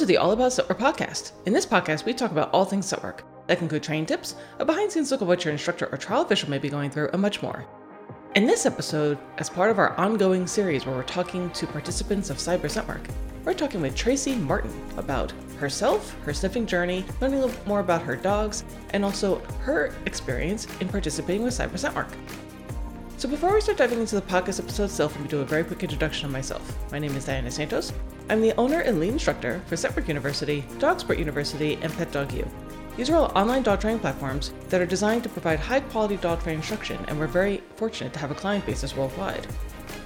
to the All About Scent podcast. In this podcast, we talk about all things scent. That can include training tips, a behind the scenes look at what your instructor or trial official may be going through, and much more. In this episode, as part of our ongoing series where we're talking to participants of Cyber Scent we're talking with Tracy Martin about herself, her sniffing journey, learning a little more about her dogs, and also her experience in participating with Cyber Scent So before we start diving into the podcast episode itself, let me do a very quick introduction of myself. My name is Diana Santos. I'm the owner and lead instructor for Scent Work University, Dog Sport University, and Pet Dog U. These are all online dog training platforms that are designed to provide high quality dog training instruction, and we're very fortunate to have a client base basis worldwide.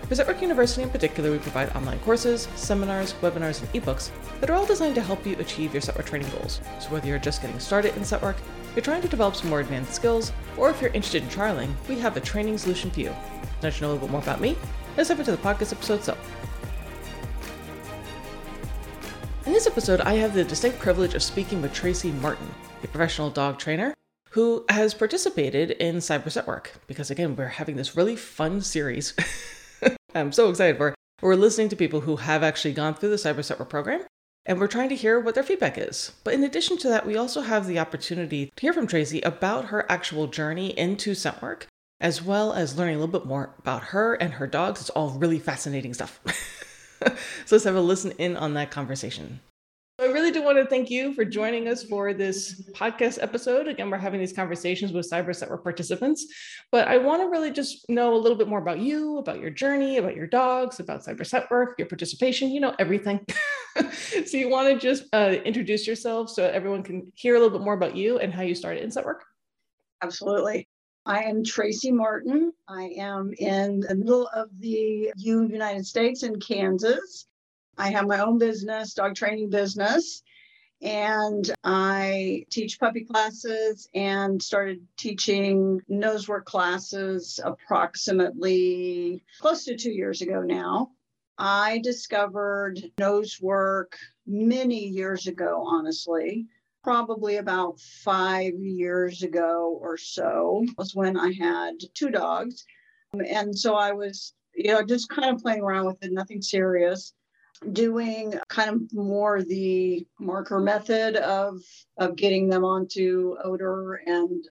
For Scent Work University in particular, we provide online courses, seminars, webinars, and ebooks that are all designed to help you achieve your scent work training goals. So whether you're just getting started in scent work, you're trying to develop some more advanced skills, or if you're interested in trialing, we have a training solution for you. Now to know a little bit more about me, let's dive into the podcast episode itself. In this episode, I have the distinct privilege of speaking with Tracy Martin, a professional dog trainer who has participated in Cyber Scent Work. Because again, we're having this really fun series. I'm so excited for. We're listening to people who have actually gone through the Cyber Scent Work program and we're trying to hear what their feedback is. But in addition to that, we also have the opportunity to hear from Tracy about her actual journey into scent work, as well as learning a little bit more about her and her dogs. It's all really fascinating stuff. so let's have a listen in on that conversation. I really do want to thank you for joining us for this podcast episode. Again, we're having these conversations with Cyber Scent Work participants, but I want to really just know a little bit more about you, about your journey, about your dogs, about Cyber Scent Work, your participation, you know, everything. so you want to just uh, introduce yourself so everyone can hear a little bit more about you and how you started in scent work? Absolutely. I am Tracy Martin. I am in the middle of the United States in Kansas. I have my own business, dog training business, and I teach puppy classes and started teaching nose work classes approximately close to two years ago now. I discovered nose work many years ago, honestly. Probably about five years ago or so was when I had two dogs. And so I was, you know, just kind of playing around with it, nothing serious doing kind of more the marker method of of getting them onto odor and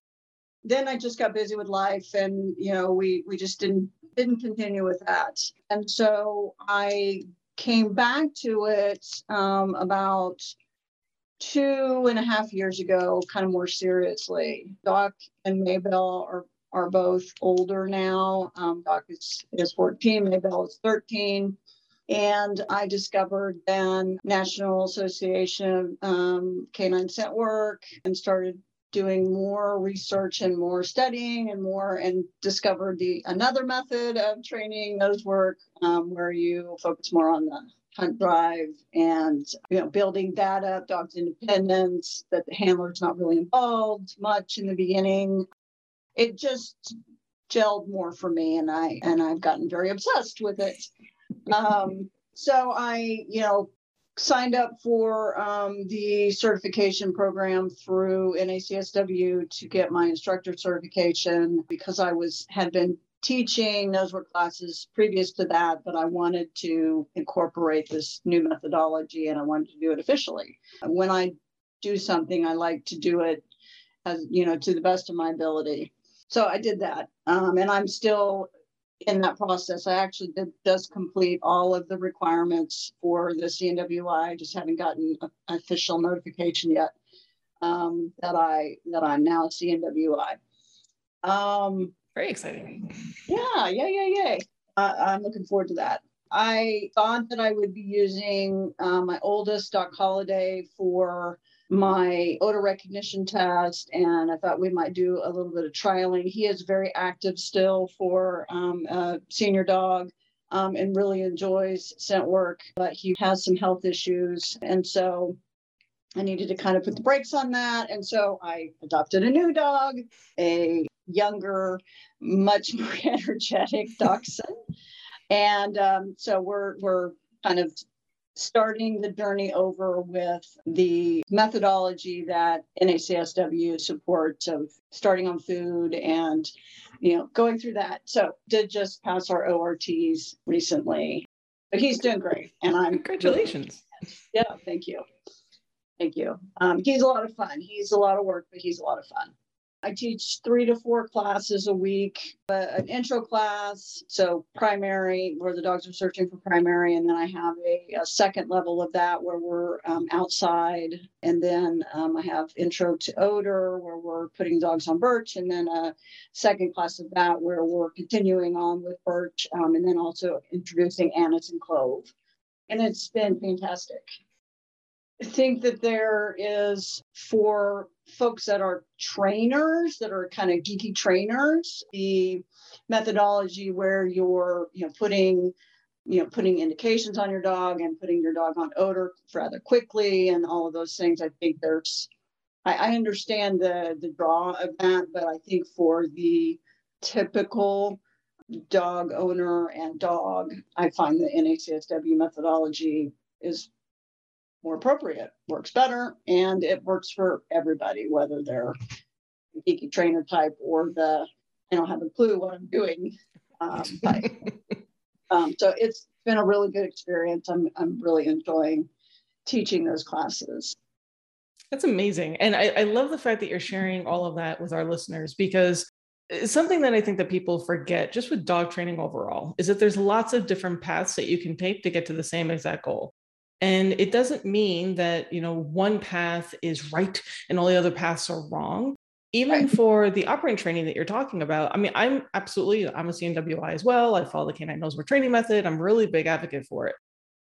then I just got busy with life and you know we we just didn't didn't continue with that and so I came back to it um, about two and a half years ago kind of more seriously. Doc and Maybell are are both older now. Um, Doc is, is 14 Maybell is 13 and I discovered then National Association of um, Canine Scent Work and started doing more research and more studying and more and discovered the another method of training nose work um, where you focus more on the hunt drive and you know building that up dogs independence that the handler's not really involved much in the beginning. It just gelled more for me and i and i've gotten very obsessed with it. Um, so I, you know, signed up for um, the certification program through NACSW to get my instructor certification because I was had been teaching nose work classes previous to that, but I wanted to incorporate this new methodology and I wanted to do it officially. When I do something, I like to do it as you know to the best of my ability. So I did that, um, and I'm still in that process. I actually did just complete all of the requirements for the CNWI. I just haven't gotten official notification yet um, that I that I'm now CNWI. Um, Very exciting. Yeah, yeah, yeah, yeah. Uh, I'm looking forward to that. I thought that I would be using uh, my oldest Doc Holiday for my odor recognition test, and I thought we might do a little bit of trialing. He is very active still for um, a senior dog. Um, and really enjoys scent work, but he has some health issues. And so I needed to kind of put the brakes on that. And so I adopted a new dog, a younger, much more energetic dachshund. And um, so we're we're kind of starting the journey over with the methodology that NACSW supports of starting on food and you know going through that. So did just pass our ORTs recently, but he's doing great, and I'm congratulations. Really, yeah, thank you. Thank you. Um, he's a lot of fun. He's a lot of work, but he's a lot of fun. I teach three to four classes a week, an intro class, so primary, where the dogs are searching for primary. And then I have a, a second level of that where we're um, outside. And then um, I have intro to odor, where we're putting dogs on birch. And then a second class of that where we're continuing on with birch um, and then also introducing anise and clove. And it's been fantastic. I think that there is for folks that are trainers that are kind of geeky trainers the methodology where you're you know putting you know putting indications on your dog and putting your dog on odor rather quickly and all of those things i think there's i, I understand the the draw of that but i think for the typical dog owner and dog i find the NACSW methodology is more appropriate, works better, and it works for everybody, whether they're a geeky trainer type or the I don't have a clue what I'm doing um, um, so it's been a really good experience. I'm I'm really enjoying teaching those classes. That's amazing, and I, I love the fact that you're sharing all of that with our listeners because it's something that I think that people forget just with dog training overall is that there's lots of different paths that you can take to get to the same exact goal. And it doesn't mean that, you know, one path is right and all the other paths are wrong. Even right. for the operant training that you're talking about, I mean, I'm absolutely, I'm a CNWI as well. I follow the canine nose work training method. I'm really big advocate for it.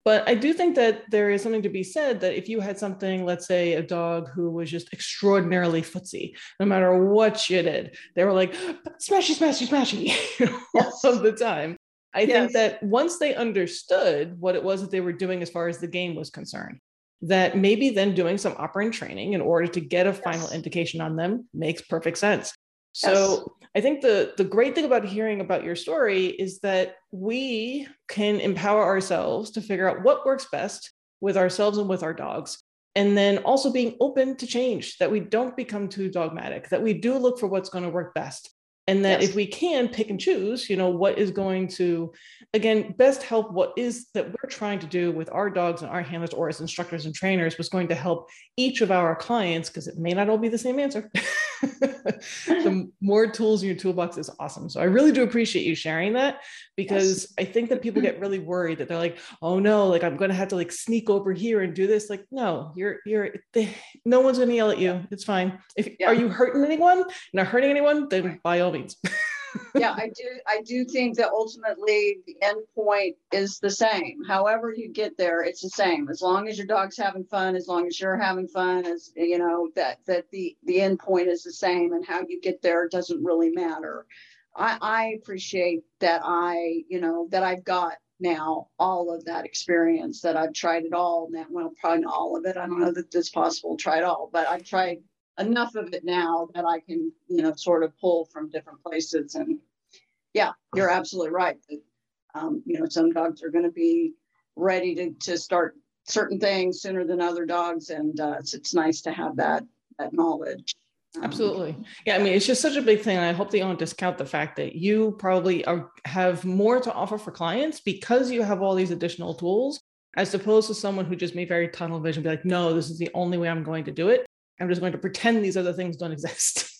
But I do think that there is something to be said that if you had something, let's say a dog who was just extraordinarily footsie, no matter what you did, they were like smashy, smashy, smashy all of the time. I yes. think that once they understood what it was that they were doing as far as the game was concerned, that maybe then doing some operant training in order to get a yes. final indication on them makes perfect sense. So yes. I think the the great thing about hearing about your story is that we can empower ourselves to figure out what works best with ourselves and with our dogs. And then also being open to change, that we don't become too dogmatic, that we do look for what's going to work best and that yes. if we can pick and choose you know what is going to again best help what is that we're trying to do with our dogs and our handlers or as instructors and trainers was going to help each of our clients because it may not all be the same answer the more tools in your toolbox is awesome. So i really do appreciate you sharing that because yes. i think that people get really worried that they're like oh no like i'm going to have to like sneak over here and do this. Like no you're you're they, no one's going to yell at you. It's fine. If yeah. are you hurting anyone? Not hurting anyone? Then by all means yeah, I do. I do think that ultimately the end point is the same. However you get there, it's the same. As long as your dog's having fun, as long as you're having fun, as you know that that the the end point is the same, and how you get there doesn't really matter. I, I appreciate that I, you know, that I've got now all of that experience that I've tried it all. Now, well, probably not all of it. I don't know that it's possible to try it all, but I've tried enough of it now that I can, you know, sort of pull from different places. And yeah, you're absolutely right. That, um, you know, some dogs are going to be ready to, to start certain things sooner than other dogs. And uh, it's, it's nice to have that, that knowledge. Um, absolutely. Yeah. I mean, it's just such a big thing. I hope they don't discount the fact that you probably are, have more to offer for clients because you have all these additional tools as opposed to someone who just made very tunnel vision, be like, no, this is the only way I'm going to do it. I'm just going to pretend these other things don't exist.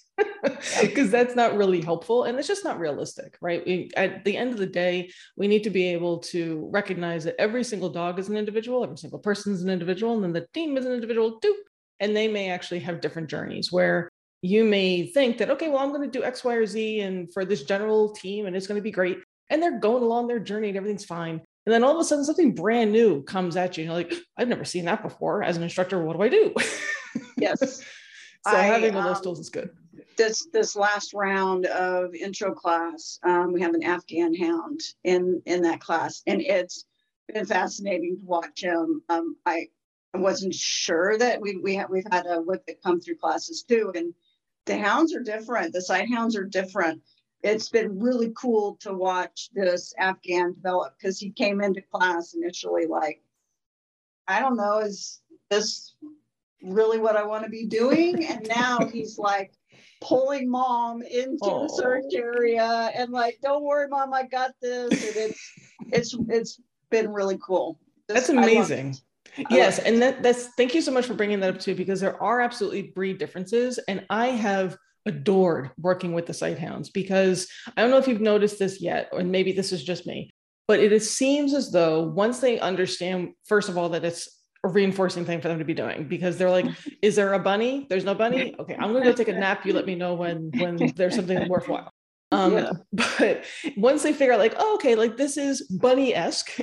because that's not really helpful and it's just not realistic right? We, at the end of the day we need to be able to recognize that every single dog is an individual every single person is an individual and then the team is an individual too. And they may actually have different journeys where you may think that okay well i'm going to do x y or z and for this general team and it's going to be great and they're going along their journey and everything's fine and then all of a sudden something brand new comes at you and you're like i've never seen that before as an instructor what do i do Yes. so I, having all those um, tools is good. This this last round of intro class, um, we have an Afghan hound in in that class, and it's been fascinating to watch him. Um, I I wasn't sure that we we have, we've had a whippet come through classes too, and the hounds are different. The sight hounds are different. It's been really cool to watch this Afghan develop because he came into class initially like, I don't know, is this really what I want to be doing. And now he's like pulling mom into oh. the search area and like, don't worry, mom, I got this. And it's it's it's been really cool. This, That's amazing. yes and that, that's thank you so much for bringing that up too because there are absolutely breed differences and i have adored working with the sight hounds because i don't know if you've noticed this yet or maybe this is just me but it, it seems as though once they understand first of all that it's a reinforcing thing for them to be doing because they're like is there a bunny? There's no bunny? Okay i'm gonna go take a nap. You let me know when when there's something worthwhile. Um yeah. but once they figure out like oh, okay like this is bunny-esque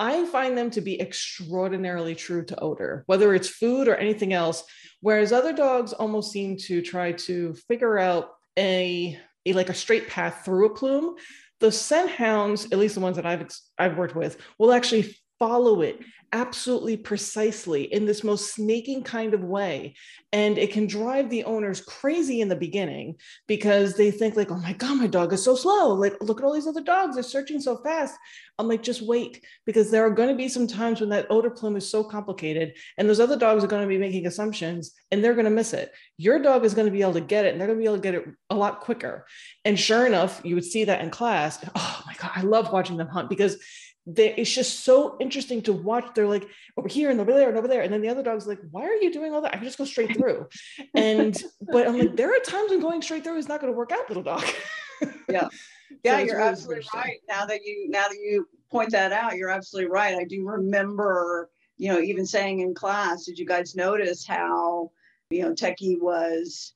I find them to be extraordinarily true to odor, whether it's food or anything else. Whereas other dogs almost seem to try to figure out a, a like a straight path through a plume. The scent hounds, at least the ones that I've I've worked with, will actually follow it absolutely precisely in this most snaking kind of way. And it can drive the owners crazy in the beginning because they think like oh my god my dog is so slow. Like look at all these other dogs. They're searching so fast. I'm like just wait because there are going to be some times when that odor plume is so complicated and those other dogs are going to be making assumptions and they're going to miss it. Your dog is going to be able to get it and they're going to be able to get it a lot quicker. And sure enough you would see that in class. Oh my god i love watching them hunt because they, it's just so interesting to watch. They're like over here and over there and over there. And then the other dog's like, why are you doing all that? I can just go straight through. And, but I'm like, there are times when going straight through is not going to work out, little dog. yeah. Yeah, so you're really absolutely right. Now that you, now that you point that out, you're absolutely right. I do remember, you know, even saying in class, did you guys notice how, you know, Techie was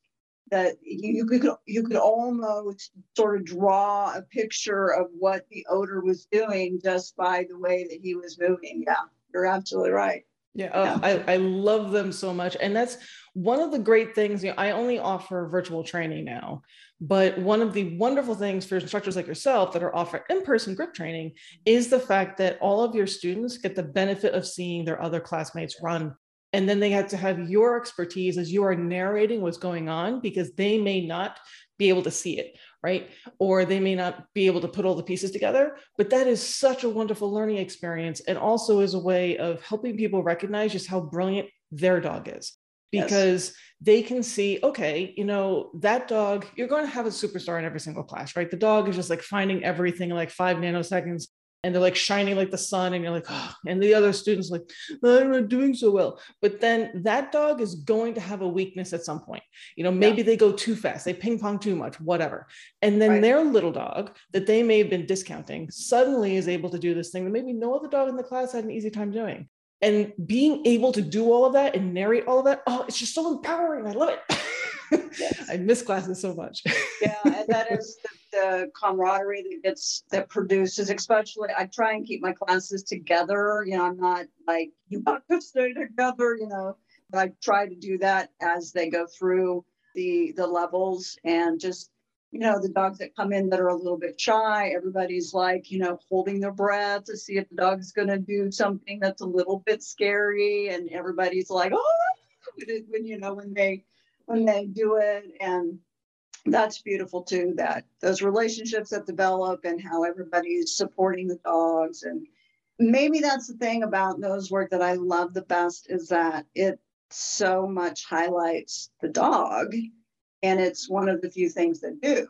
that you, you could you could almost sort of draw a picture of what the odor was doing just by the way that he was moving. Yeah, you're absolutely right. Yeah, uh, I, I love them so much. And that's one of the great things. You know, I only offer virtual training now, but one of the wonderful things for instructors like yourself that are offered in person grip training is the fact that all of your students get the benefit of seeing their other classmates run and then they have to have your expertise as you are narrating what's going on because they may not be able to see it right? Or they may not be able to put all the pieces together. But that is such a wonderful learning experience and also is a way of helping people recognize just how brilliant their dog is. Because yes. they can see okay you know that dog you're going to have a superstar in every single class right? The dog is just like finding everything in like five nanoseconds and they're like shining like the sun and you're like oh. and the other students like i'm not doing so well but then that dog is going to have a weakness at some point you know maybe yeah. they go too fast they ping pong too much whatever and then right. their little dog that they may have been discounting suddenly is able to do this thing that maybe no other dog in the class had an easy time doing and being able to do all of that and narrate all of that oh it's just so empowering i love it i miss classes so much yeah and that is the the camaraderie that gets that produces, especially I try and keep my classes together. You know, I'm not like you got to stay together, you know. But I try to do that as they go through the the levels and just you know the dogs that come in that are a little bit shy everybody's like you know holding their breath to see if the dog's going to do something that's a little bit scary and everybody's like oh when you know when they when they do it. And that's beautiful too that those relationships that develop and how everybody is supporting the dogs. And maybe that's the thing about nose work that i love the best is that it so much highlights the dog. And it's one of the few things that do.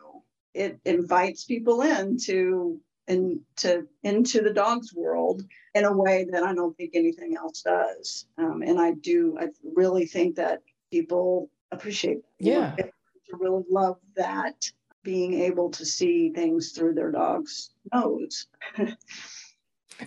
It invites people in into into into the dog's world in a way that i don't think anything else does. Um, and i do i really think that people appreciate that. yeah to really love that being able to see things through their dog's nose.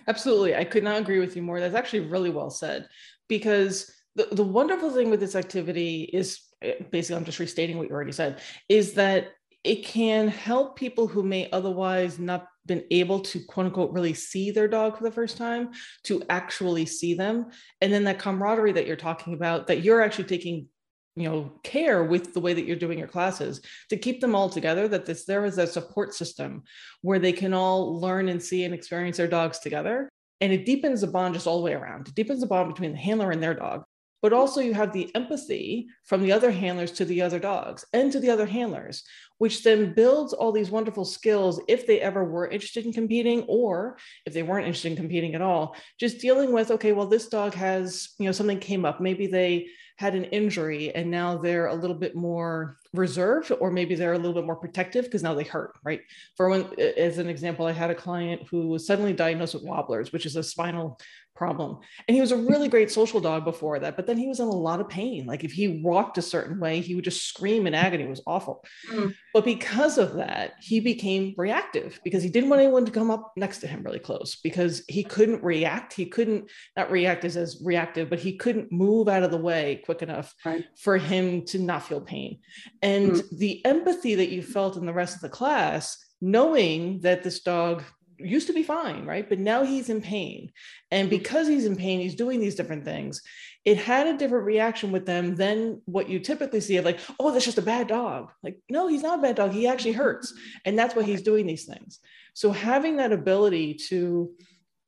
Absolutely. I could not agree with you more. That's actually really well said because the, the wonderful thing with this activity is eh, basically, I'm just restating what you already said, is that it can help people who may otherwise not been able to quote unquote really see their dog for the first time to actually see them and then that camaraderie that you're talking about that you're actually taking you know care with the way that you're doing your classes to keep them all together that this there is a support system where they can all learn and see and experience their dogs together. And it deepens the bond just all the way around. It deepens the bond between the handler and their dog. But also you have the empathy from the other handlers to the other dogs and to the other handlers which then builds all these wonderful skills if they ever were interested in competing or if they weren't interested in competing at all. Just dealing with okay well this dog has you know something came up. Maybe they had an injury and now they're a little bit more reserved or maybe they're a little bit more protective because now they hurt right? For one as an example i had a client who was suddenly diagnosed with wobblers which is a spinal problem. And he was a really great social dog before that, but then he was in a lot of pain. Like if he walked a certain way, he would just scream in agony. It was awful. Mm. But because of that, he became reactive because he didn't want anyone to come up next to him really close because he couldn't react. He couldn't, not react as, as reactive, but he couldn't move out of the way quick enough right. for him to not feel pain. And mm. the empathy that you felt in the rest of the class, knowing that this dog used to be fine, right? But now he's in pain. And mm-hmm. because he's in pain, he's doing these different things. It had a different reaction with them than what you typically see of like, oh, that's just a bad dog. Like, no, he's not a bad dog. He actually hurts. And that's why he's doing these things. So having that ability to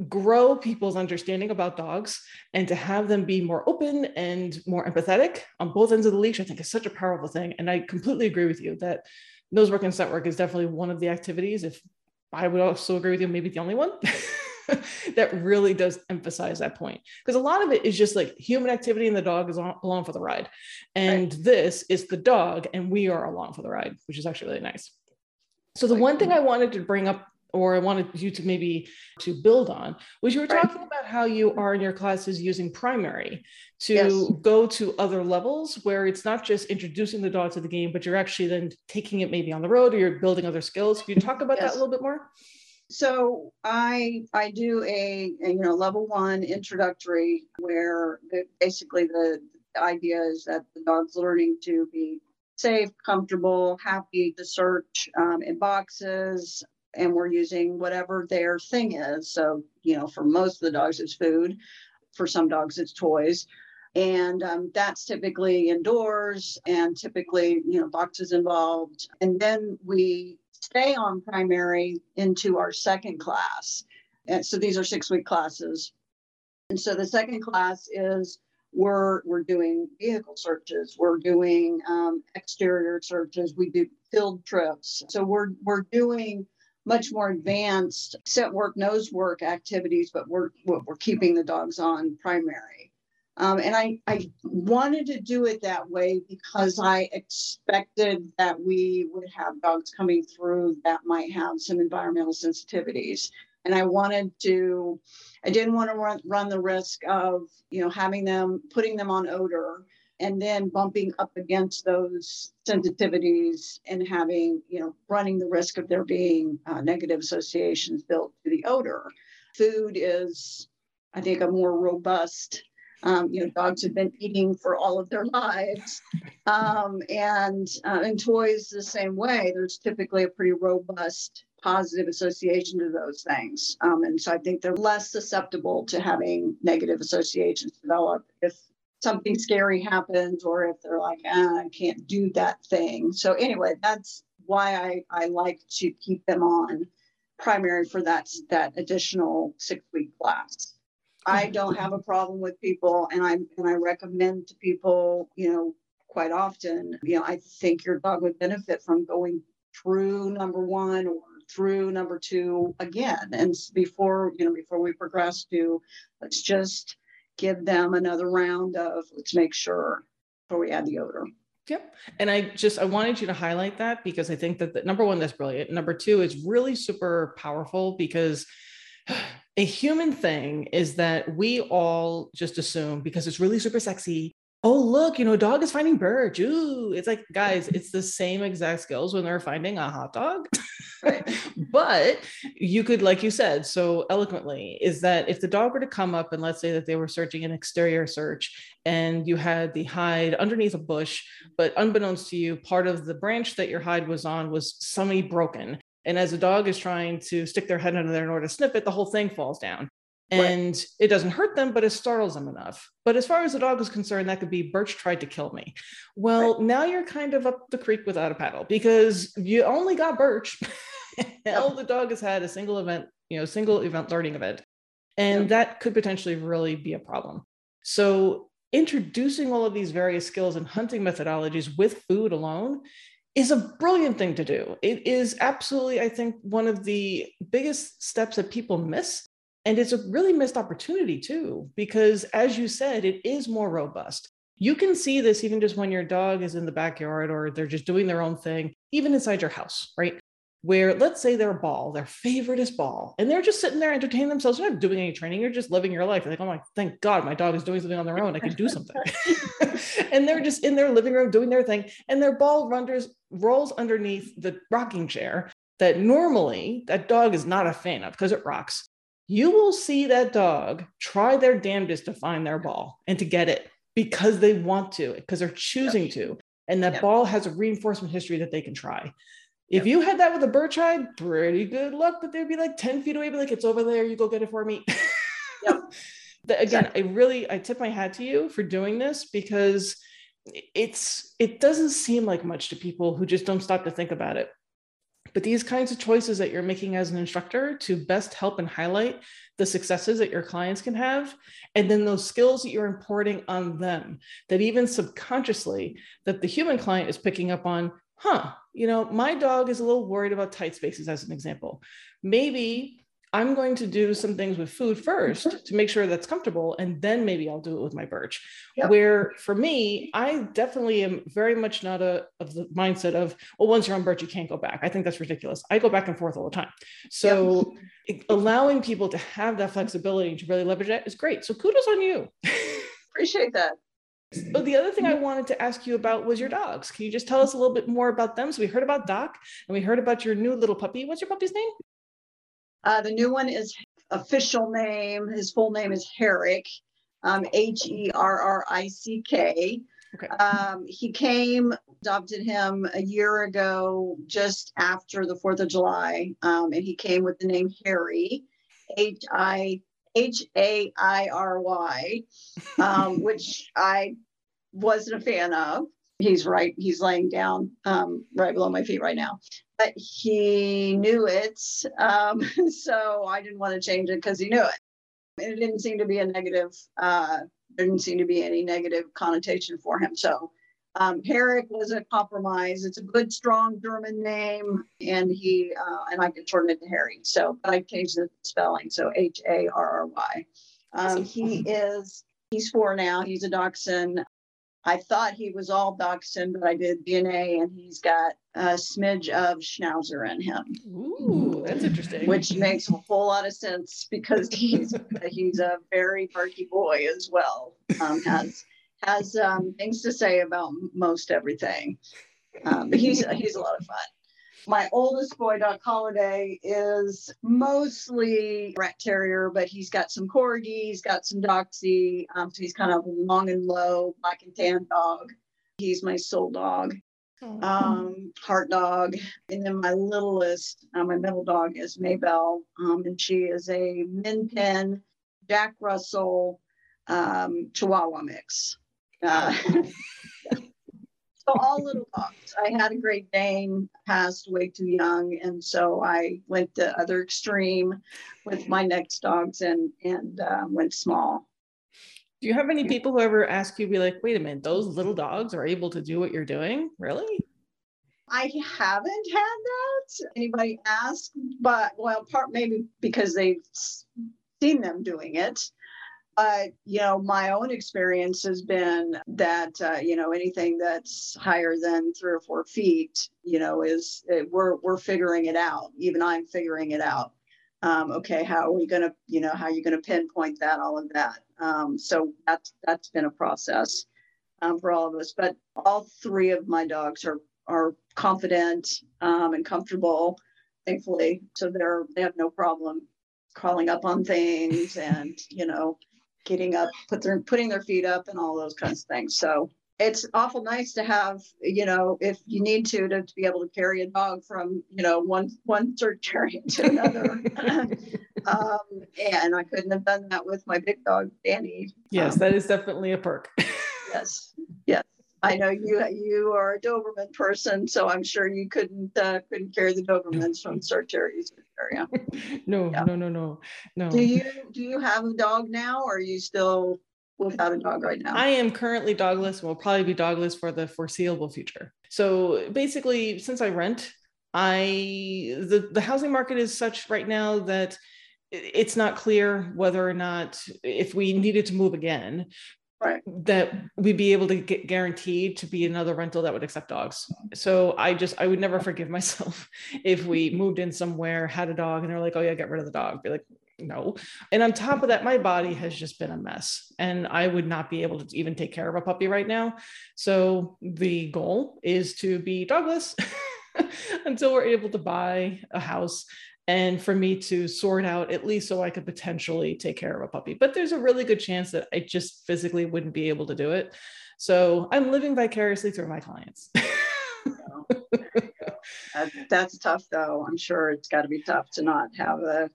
grow people's understanding about dogs and to have them be more open and more empathetic on both ends of the leash, I think is such a powerful thing. And I completely agree with you that nose work and scent work is definitely one of the activities, if I would also agree with you, maybe the only one that really does emphasize that point. Because a lot of it is just like human activity and the dog is on, along for the ride. And right. this is the dog and we are along for the ride, which is actually really nice. So the one thing I wanted to bring up or I wanted you to maybe to build on was you were right. talking about how you are in your classes using primary to yes. go to other levels where it's not just introducing the dog to the game, but you're actually then taking it maybe on the road or you're building other skills. Can you talk about yes. that a little bit more? So I I do a, a, you know level one introductory where the, basically the idea is that the dog's learning to be safe, comfortable, happy to search um, in boxes, and we're using whatever their thing is. So, you know, for most of the dogs, it's food. For some dogs, it's toys. And um, that's typically indoors and typically, you know, boxes involved. And then we stay on primary into our second class. And so these are six week classes. And so the second class is we're we're doing vehicle searches, we're doing um, exterior searches, we do field trips. So we're we're doing much more advanced scent work, nose work activities, but we're we're keeping the dogs on primary. Um, and I, I wanted to do it that way because I expected that we would have dogs coming through that might have some environmental sensitivities. And I wanted to, I didn't want to run, run the risk of, you know, having them, putting them on odor and then bumping up against those sensitivities and having, you know, running the risk of there being uh, negative associations built to the odor. Food is, I think, a more robust. Um, you know, dogs have been eating for all of their lives, um, and uh, and toys the same way. There's typically a pretty robust positive association to those things, um, and so I think they're less susceptible to having negative associations develop if something scary happens or if they're like, ah, I can't do that thing. So anyway, that's why I, I like to keep them on primary for that, that additional six week class. I don't have a problem with people and I and I recommend to people, you know, quite often, you know, I think your dog would benefit from going through number one or through number two again. And before, you know, before we progress to let's just give them another round of let's make sure before we add the odor. Yep. And I just I wanted you to highlight that because I think that the, number one, that's brilliant. Number two, is really super powerful because a human thing is that we all just assume because it's really super sexy oh look you know dog is finding birch ooh it's like guys it's the same exact skills when they're finding a hot dog. But you could like you said so eloquently is that if the dog were to come up and let's say that they were searching an exterior search and you had the hide underneath a bush but unbeknownst to you part of the branch that your hide was on was semi broken and as a dog is trying to stick their head under there in order to snip it the whole thing falls down and right. it doesn't hurt them, but it startles them enough. But as far as the dog is concerned, that could be Birch tried to kill me. Well, right. now you're kind of up the creek without a paddle because you only got Birch. All the dog has had a single event, you know, single event learning event. And that could potentially really be a problem. So introducing all of these various skills and hunting methodologies with food alone is a brilliant thing to do. It is absolutely, I think, one of the biggest steps that people miss and it's a really missed opportunity too, because as you said, it is more robust. You can see this even just when your dog is in the backyard or they're just doing their own thing, even inside your house, right? where let's say their ball, their favorite is ball, and they're just sitting there entertaining themselves. You're not doing any training, you're just living your life. They're like, oh my, thank God my dog is doing something on their own. I can do something. and they're just in their living room doing their thing. And their ball runners rolls underneath the rocking chair that normally that dog is not a fan of because it rocks. You will see that dog try their damnedest to find their ball and to get it because they want to, because they're choosing yep. to. And that yep. ball has a reinforcement history that they can try. If you had that with a birch hide, pretty good luck that they'd be like 10 feet away, be like, it's over there, you go get it for me. Yep. Again, I really I tip my hat to you for doing this because it's it doesn't seem like much to people who just don't stop to think about it. But these kinds of choices that you're making as an instructor to best help and highlight the successes that your clients can have, and then those skills that you're importing on them, that even subconsciously, that the human client is picking up on huh, you know, my dog is a little worried about tight spaces, as an example. Maybe I'm going to do some things with food first mm-hmm. to make sure that's comfortable, and then maybe I'll do it with my birch. Yep. Where for me, I definitely am very much not a of the mindset of well, once you're on birch, you can't go back. I think that's ridiculous. I go back and forth all the time. So yep. allowing people to have that flexibility to really leverage that is great. So kudos on you. Appreciate that. So oh, the other thing I wanted to ask you about was your dogs. Can you just tell us a little bit more about them? So we heard about Doc and we heard about your new little puppy. What's your puppy's name? Uh, the new one is official name. His full name is Herrick, um, H E R R I C K. Okay. Um, he came, adopted him a year ago, just after the Fourth of July, um, and he came with the name Harry, H I H A I R Y, um, which I wasn't a fan of. He's right, he's laying down um, right below my feet right now. But he knew it. Um, so I didn't want to change it because he knew it. And it didn't seem to be a negative, uh, didn't seem to be any negative connotation for him. So um, Herrick was a compromise. It's a good, strong German name, and he uh, and I can shorten it to Harry. So, but I changed the spelling. So H A R R Y. Um, he is he's four now. He's a dachshund. I thought he was all dachshund, but I did DNA, and he's got a smidge of Schnauzer in him. Ooh, that's interesting. Which makes a whole lot of sense because he's he's a very perky boy as well. Um, has has um, things to say about most everything. Um, but he's he's a lot of fun. My oldest boy, Doc Holiday, is mostly rat terrier, but he's got some corgi, he's got some doxy. Um, so he's kind of long and low, black and tan dog. He's my soul dog, um, heart dog. And then my littlest, uh, my middle dog is Maybell, um, and she is a Min Pin, Jack Russell, um, Chihuahua mix. Uh, so all little dogs. I had a Great Dane, passed way too young, and so I went the other extreme with my next dogs and and uh, went small. Do you have any people who ever ask you, be like, wait a minute, those little dogs are able to do what you're doing? Really? I haven't had that. Anybody ask, but well, part maybe because they've seen them doing it. But, you know, my own experience has been that, uh, you know, anything that's higher than three or four feet, you know, is it, we're, we're figuring it out. Even I'm figuring it out. Um, okay, how are we going to, you know, how are you going to pinpoint that, all of that. Um, so that's, that's been a process um, for all of us. But all three of my dogs are, are confident um, and comfortable, thankfully. So they're, they have no problem crawling up on things and, you know, getting up, put their putting their feet up, and all those kinds of things. So it's awful nice to have, you know, if you need to, to, to be able to carry a dog from, you know, one one search area to another. um, and I couldn't have done that with my big dog, Danny. Yes, um, that is definitely a perk. yes, yes. I know you you are a Doberman person, so I'm sure you couldn't uh, couldn't carry the Dobermans from search area. no, yeah. no, no, no, no. Do you do you have a dog now, or are you still without a dog right now? I am currently dogless and will probably be dogless for the foreseeable future. So basically, since I rent, I the the housing market is such right now that it's not clear whether or not if we needed to move again right. that we'd be able to get guaranteed to be another rental that would accept dogs. So I just I would never forgive myself if we moved in somewhere, had a dog, and they're like, oh yeah, get rid of the dog. Be like, no. And on top of that, my body has just been a mess and I would not be able to even take care of a puppy right now. So the goal is to be dogless until we're able to buy a house and for me to sort out at least so I could potentially take care of a puppy. But there's a really good chance that I just physically wouldn't be able to do it. So I'm living vicariously through my clients. that's tough though. I'm sure it's got to be tough to not have a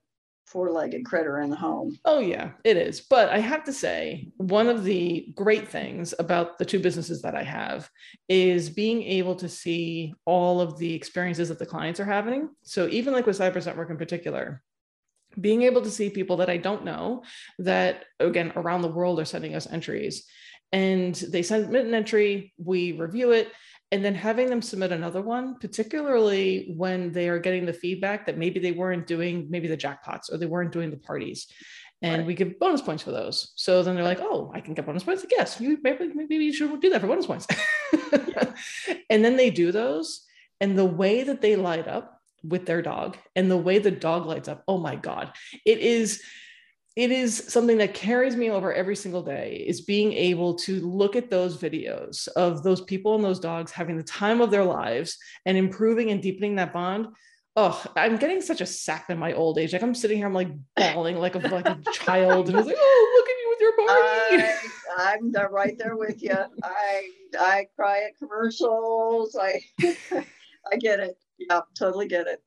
four-legged critter in the home. Oh yeah, it is. But I have to say, one of the great things about the two businesses that I have is being able to see all of the experiences that the clients are having. So even like with Cyber Scent Work in particular, being able to see people that I don't know that again around the world are sending us entries and they send an entry, we review it, and then having them submit another one particularly when they are getting the feedback that maybe they weren't doing maybe the jackpots or they weren't doing the parties and right. we give bonus points for those so then they're like oh i can get bonus points like, yes you maybe, maybe you should do that for bonus points yeah. and then they do those and the way that they light up with their dog and the way the dog lights up oh my god it is it is something that carries me over every single day is being able to look at those videos of those people and those dogs having the time of their lives and improving and deepening that bond. Oh i'm getting such a sap in my old age. Like i'm sitting here i'm like bawling like a like a child. And it's like oh look at you with your body. I, i'm right there with you i i cry at commercials. I i get it. Yeah totally get it.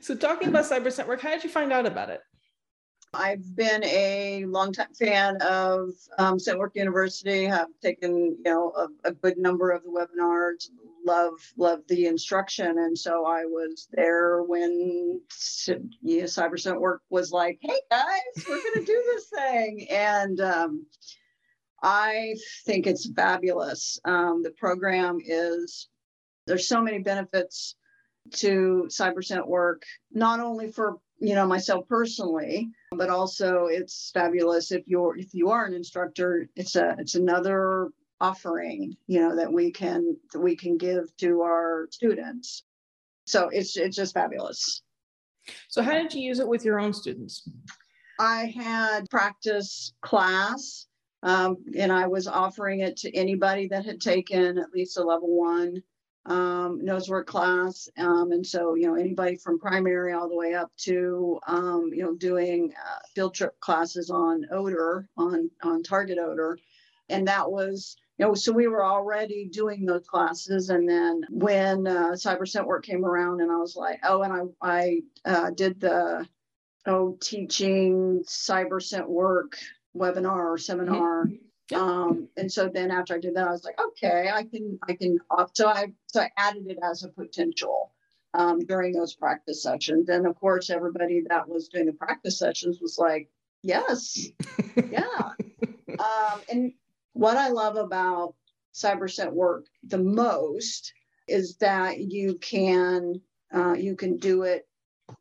So talking about Cyber Scent Work how did you find out about it I've been a longtime fan of um, Scentwork University. Have taken you know a, a, good number of the webinars. Love love the instruction, and so I was there when know, Cyber Scentwork was like, "Hey guys, we're going to do this thing," and um, I think it's fabulous. Um, the program is there's so many benefits to cyber Scentwork, not only for you know myself personally but also it's fabulous if you're if you are an instructor it's a it's another offering you know that we can that we can give to our students. So it's it's just fabulous. So how did you use it with your own students? I had practice class um, and i was offering it to anybody that had taken at least a level one um, nose work class. Um, and so, you know, anybody from primary all the way up to, um, you know, doing uh, field trip classes on odor, on, on target odor. And that was, you know, so we were already doing those classes. And then when uh, Cyber Scentwork came around and I was like, oh, and I, I uh, did the, oh, teaching Cyber Scent Work webinar or seminar. Mm-hmm um, and so then after I did that, I was like, okay, I can, I can opt. So I, so I added it as a potential um, during those practice sessions. And of course, everybody that was doing the practice sessions was like, yes, yeah. Um, and what I love about Cyber Scentwork the most is that you can, uh, you can do it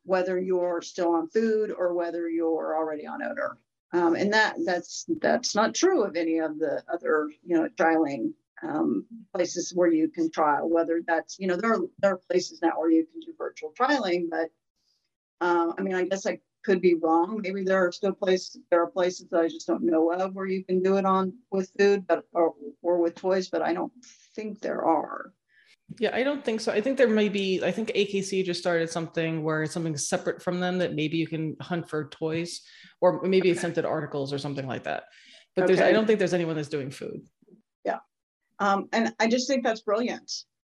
whether you're still on food or whether you're already on odor. Um, and that that's that's not true of any of the other you know trialing um, places where you can trial. Whether that's you know there are there are places now where you can do virtual trialing, but uh, I mean I guess I could be wrong. Maybe there are still places there are places that I just don't know of where you can do it on with food, but or or with toys, but I don't think there are. Yeah, I don't think so. I think there may be, I think AKC just started something where it's something separate from them that maybe you can hunt for toys or maybe okay. scented articles or something like that. But okay. there's, I don't think there's anyone that's doing food. Yeah. Um, and I just think that's brilliant.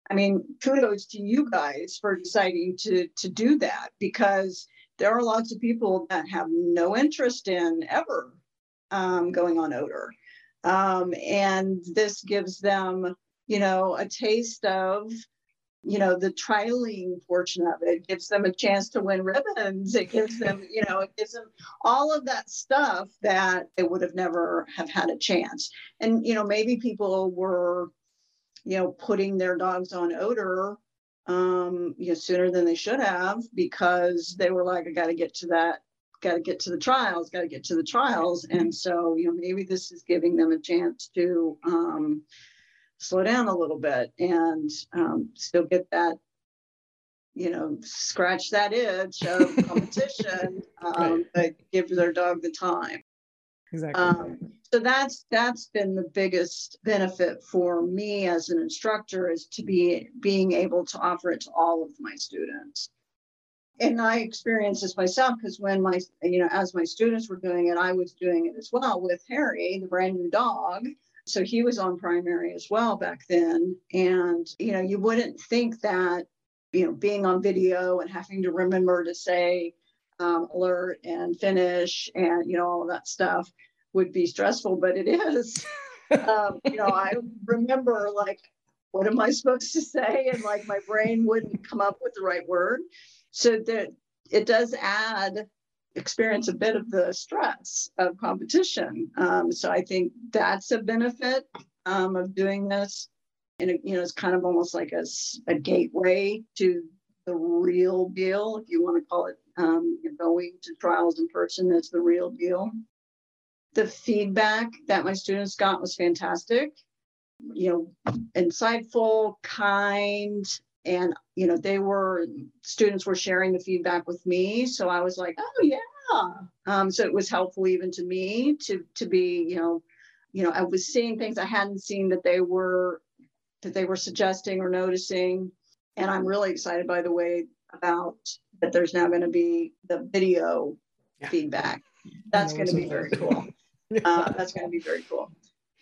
I mean, kudos to you guys for deciding to, to do that because there are lots of people that have no interest in ever um, going on odor. Um, and this gives them you know, a taste of, you know, the trialing portion of it. it gives them a chance to win ribbons. It gives them, you know, it gives them all of that stuff that they would have never have had a chance. And, you know, maybe people were, you know, putting their dogs on odor um, you know, sooner than they should have because they were like, I got to get to that got to get to the trials, got to get to the trials. And so, you know, maybe this is giving them a chance to um, slow down a little bit and um, still get that, you know, scratch that itch of competition, um, right. but give their dog the time. Exactly. Um, so that's that's been the biggest benefit for me as an instructor is to be being able to offer it to all of my students and I experienced this myself because when my, you know, as my students were doing it, I was doing it as well with Harry, the brand new dog. So he was on primary as well back then. And, you know, you wouldn't think that, you know, being on video and having to remember to say um, alert and finish and, you know, all of that stuff would be stressful, but it is. um, you know, I remember like, what am I supposed to say? And like my brain wouldn't come up with the right word. So that it does add experience a bit of the stress of competition. Um, so I think that's a benefit um, of doing this. And you know, it's kind of almost like a, a gateway to the real deal, if you want to call it um, going to trials in person is the real deal. The feedback that my students got was fantastic. You know, insightful, kind, and you know they were students were sharing the feedback with me so i was like oh yeah. Um, so it was helpful even to me to to be you know you know i was seeing things i hadn't seen that they were that they were suggesting or noticing and i'm really excited by the way about that there's now going to be the video yeah. feedback. That's going to be very cool. Uh, that's going to be very cool.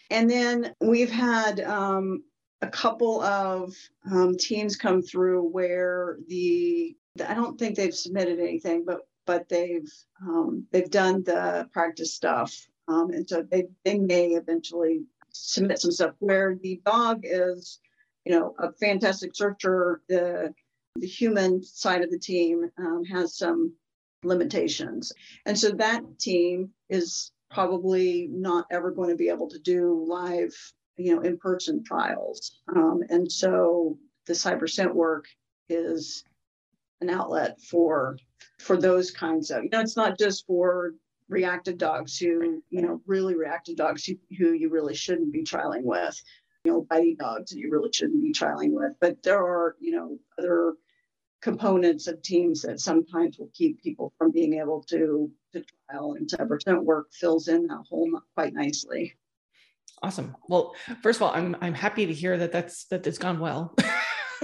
And then we've had um, a couple of um, teams come through where the I don't think they've submitted anything, but but they've um, they've done the practice stuff, um, and so they they may eventually submit some stuff where the dog is, you know, a fantastic searcher. The the human side of the team um, has some limitations, and so that team is probably not ever going to be able to do live you know, in-person trials. Um, and so the Cyber Scent Work is an outlet for for those kinds of, you know, it's not just for reactive dogs who, you know, really reactive dogs who, who you really shouldn't be trialing with, you know, biting dogs that you really shouldn't be trialing with. But there are, you know, other components of teams that sometimes will keep people from being able to to trial and Cyber Scent Work fills in that hole quite nicely. Awesome. Well, first of all, I'm I'm happy to hear that that's that it's gone well.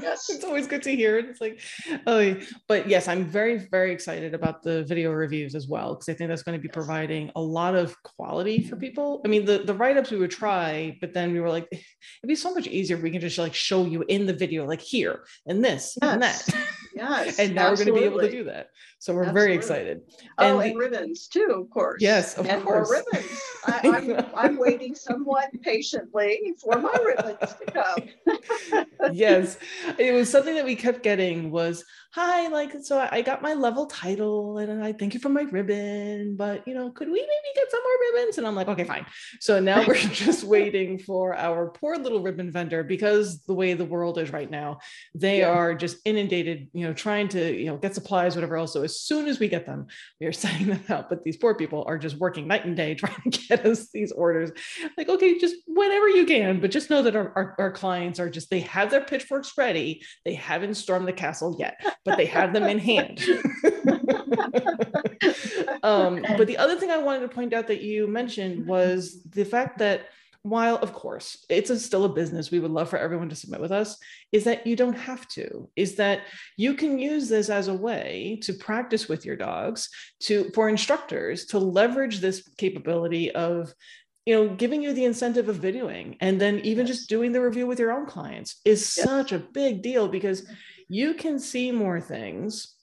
Yes. it's always good to hear. It's like, oh, but yes, I'm very, very excited about the video reviews as well, because I think that's going to be providing a lot of quality for people. I mean, the, the write-ups we would try, but then we were like, it'd be so much easier if we can just like show you in the video, like here and this yes. and that. Yes. and now absolutely. we're going to be able to do that. So we're absolutely. very excited. Oh, and, and ribbons too, of course. Yes, of and course. more ribbons. I, I'm, I'm waiting somewhat patiently for my ribbons to come. yes, it was something that we kept getting was hi, like, so I got my level title and I thank you for my ribbon, but you know, could we maybe get some more ribbons? And I'm like, okay, fine. So now we're just waiting for our poor little ribbon vendor because the way the world is right now, they yeah. are just inundated, you know, trying to, you know, get supplies, whatever else. So as soon as we get them, we are sending them out. But these poor people are just working night and day trying to get us these orders. Like, okay, just whenever you can, but just know that our, our, our clients are just, they have their pitchforks ready. They haven't stormed the castle yet but they have them in hand. um, but the other thing I wanted to point out that you mentioned was the fact that while of course it's a, still a business we would love for everyone to submit with us is that you don't have to is that you can use this as a way to practice with your dogs to for instructors to leverage this capability of you know giving you the incentive of videoing and then even just doing the review with your own clients is yes. such a big deal because you can see more things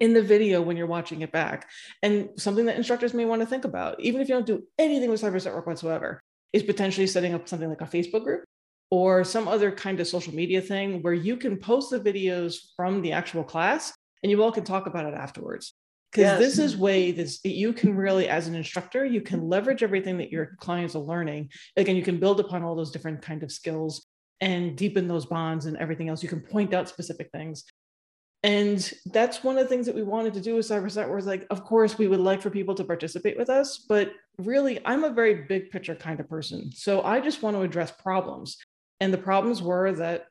in the video when you're watching it back. And something that instructors may want to think about, even if you don't do anything with CyberScent work whatsoever, is potentially setting up something like a Facebook group or some other kind of social media thing where you can post the videos from the actual class and you all can talk about it afterwards. Because yes. this is way this you can really, as an instructor, you can leverage everything that your clients are learning. Again, you can build upon all those different kind of skills and deepen those bonds and everything else. You can point out specific things. And that's one of the things that we wanted to do with Cyber Scent was like, of course, we would like for people to participate with us, but really, I'm a very big picture kind of person. So I just want to address problems. And the problems were that,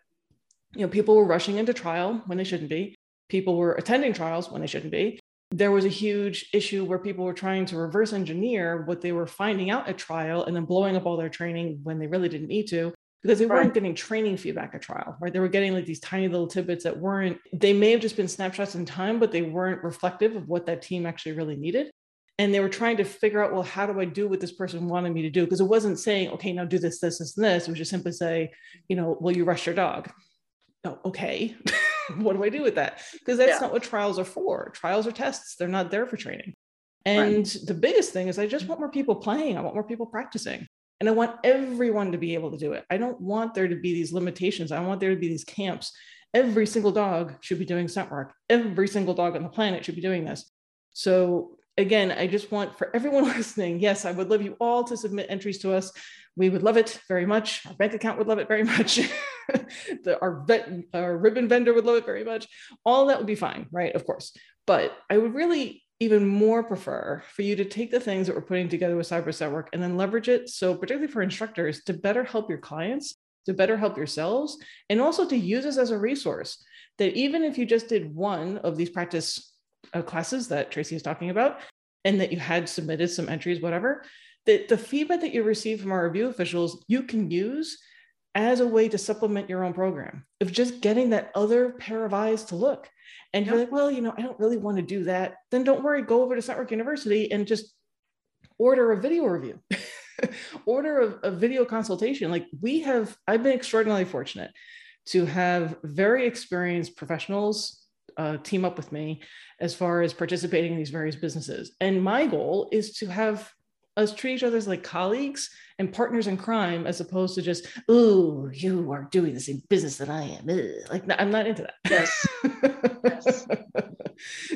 you know, people were rushing into trial when they shouldn't be. People were attending trials when they shouldn't be. There was a huge issue where people were trying to reverse engineer what they were finding out at trial and then blowing up all their training when they really didn't need to because they weren't getting training feedback at trial, right? They were getting like these tiny little tidbits that weren't, they may have just been snapshots in time, but they weren't reflective of what that team actually really needed. And they were trying to figure out, well, how do I do what this person wanted me to do? Because it wasn't saying, okay, now do this, this, this, and this. It was just simply say, you know, will you rush your dog? Oh, okay. what do I do with that? Because that's yeah. not what trials are for. Trials are tests. They're not there for training. And right. the biggest thing is I just want more people playing. I want more people practicing. And I want everyone to be able to do it. I don't want there to be these limitations. I want there to be these camps. Every single dog should be doing scent work. Every single dog on the planet should be doing this. So again, I just want for everyone listening, yes, I would love you all to submit entries to us. We would love it very much. Our bank account would love it very much. the, our, vet, our ribbon vendor would love it very much. All that would be fine, right? Of course. But I would really even more prefer for you to take the things that we're putting together with Cyber Scent Work and then leverage it. So, particularly for instructors, to better help your clients, to better help yourselves, and also to use this as a resource. That even if you just did one of these practice uh, classes that Tracy is talking about, and that you had submitted some entries, whatever, that the feedback that you receive from our review officials, you can use as a way to supplement your own program of just getting that other pair of eyes to look and you're like, well, you know, I don't really want to do that, then don't worry, go over to Scent Work University and just order a video review, order a, a video consultation. Like we have, I've been extraordinarily fortunate to have very experienced professionals uh, team up with me as far as participating in these various businesses. And my goal is to have us treat each other as like colleagues and partners in crime as opposed to just oh you are doing the same business that i am Ugh. like i'm not into that yes, yes.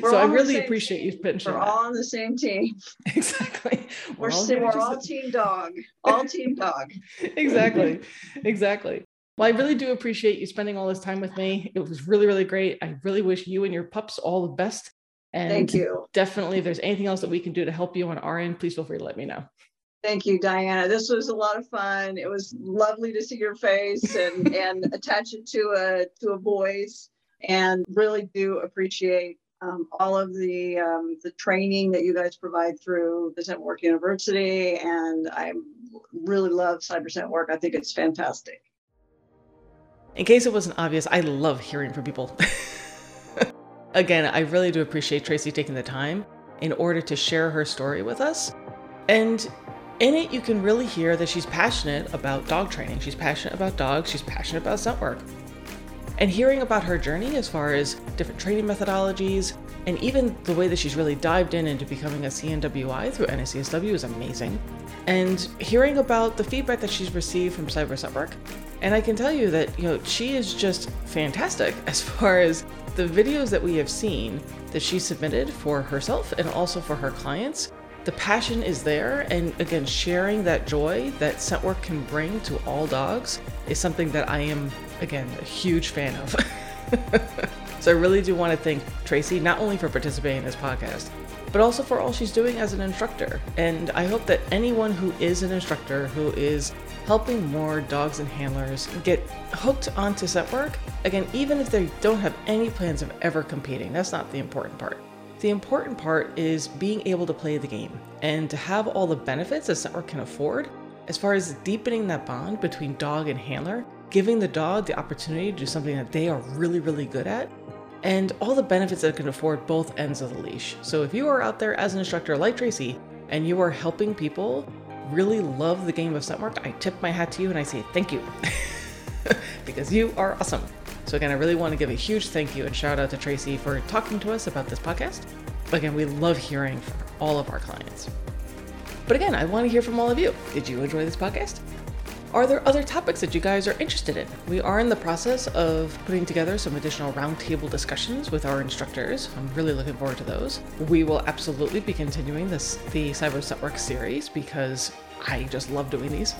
so i really appreciate team. you pitching we're that. all on the same team exactly we're, we're all, we're all team dog all team dog exactly exactly well, I really do appreciate you spending all this time with me. It was really, really great. I really wish you and your pups all the best. And Thank you. Definitely, if there's anything else that we can do to help you on our end, please feel free to let me know. Thank you, Diana. This was a lot of fun. It was lovely to see your face and and attach it to a to a voice. And really do appreciate um, all of the um, the training that you guys provide through the Scent Work University. And I really love Cyber Work. I think it's fantastic. In case it wasn't obvious, I love hearing from people. Again, I really do appreciate Tracy taking the time in order to share her story with us. And in it, you can really hear that she's passionate about dog training. She's passionate about dogs. She's passionate about scent work. And hearing about her journey as far as different training methodologies and even the way that she's really dived in into becoming a CNWI through NSCSW is amazing. And hearing about the feedback that she's received from Cyber Scent Work. And I can tell you that, you know, she is just fantastic as far as the videos that we have seen that she submitted for herself and also for her clients, the passion is there. And again, sharing that joy that scent work can bring to all dogs is something that I am, again, a huge fan of. so I really do want to thank Tracy, not only for participating in this podcast, but also for all she's doing as an instructor. And I hope that anyone who is an instructor who is helping more dogs and handlers get hooked onto scent work. Again, even if they don't have any plans of ever competing, that's not the important part. The important part is being able to play the game and to have all the benefits that scent work can afford as far as deepening that bond between dog and handler, giving the dog the opportunity to do something that they are really, really good at, and all the benefits that can afford both ends of the leash. So if you are out there as an instructor like Tracy and you are helping people really love the game of scent I tip my hat to you and I say thank you because you are awesome. So, again, I really want to give a huge thank you and shout out to Tracy for talking to us about this podcast. Again, we love hearing from all of our clients. But again, I want to hear from all of you. Did you enjoy this podcast? Are there other topics that you guys are interested in? We are in the process of putting together some additional roundtable discussions with our instructors. I'm really looking forward to those. We will absolutely be continuing this the Cyber Scent Work series because I just love doing these.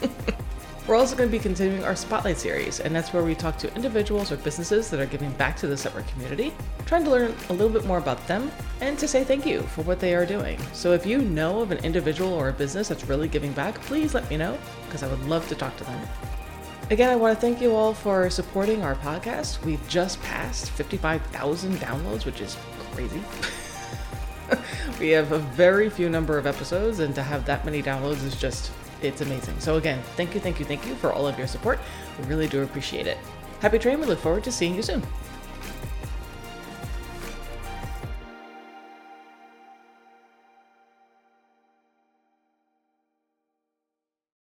We're also going to be continuing our Spotlight series, and that's where we talk to individuals or businesses that are giving back to the scent work community, trying to learn a little bit more about them and to say thank you for what they are doing. So if you know of an individual or a business that's really giving back, please let me know because I would love to talk to them. Again, I want to thank you all for supporting our podcast. We've just passed 55,000 downloads, which is crazy. we have a very few number of episodes, and to have that many downloads is just it's amazing. So, again, thank you, thank you, thank you for all of your support. We really do appreciate it. Happy Train, we look forward to seeing you soon.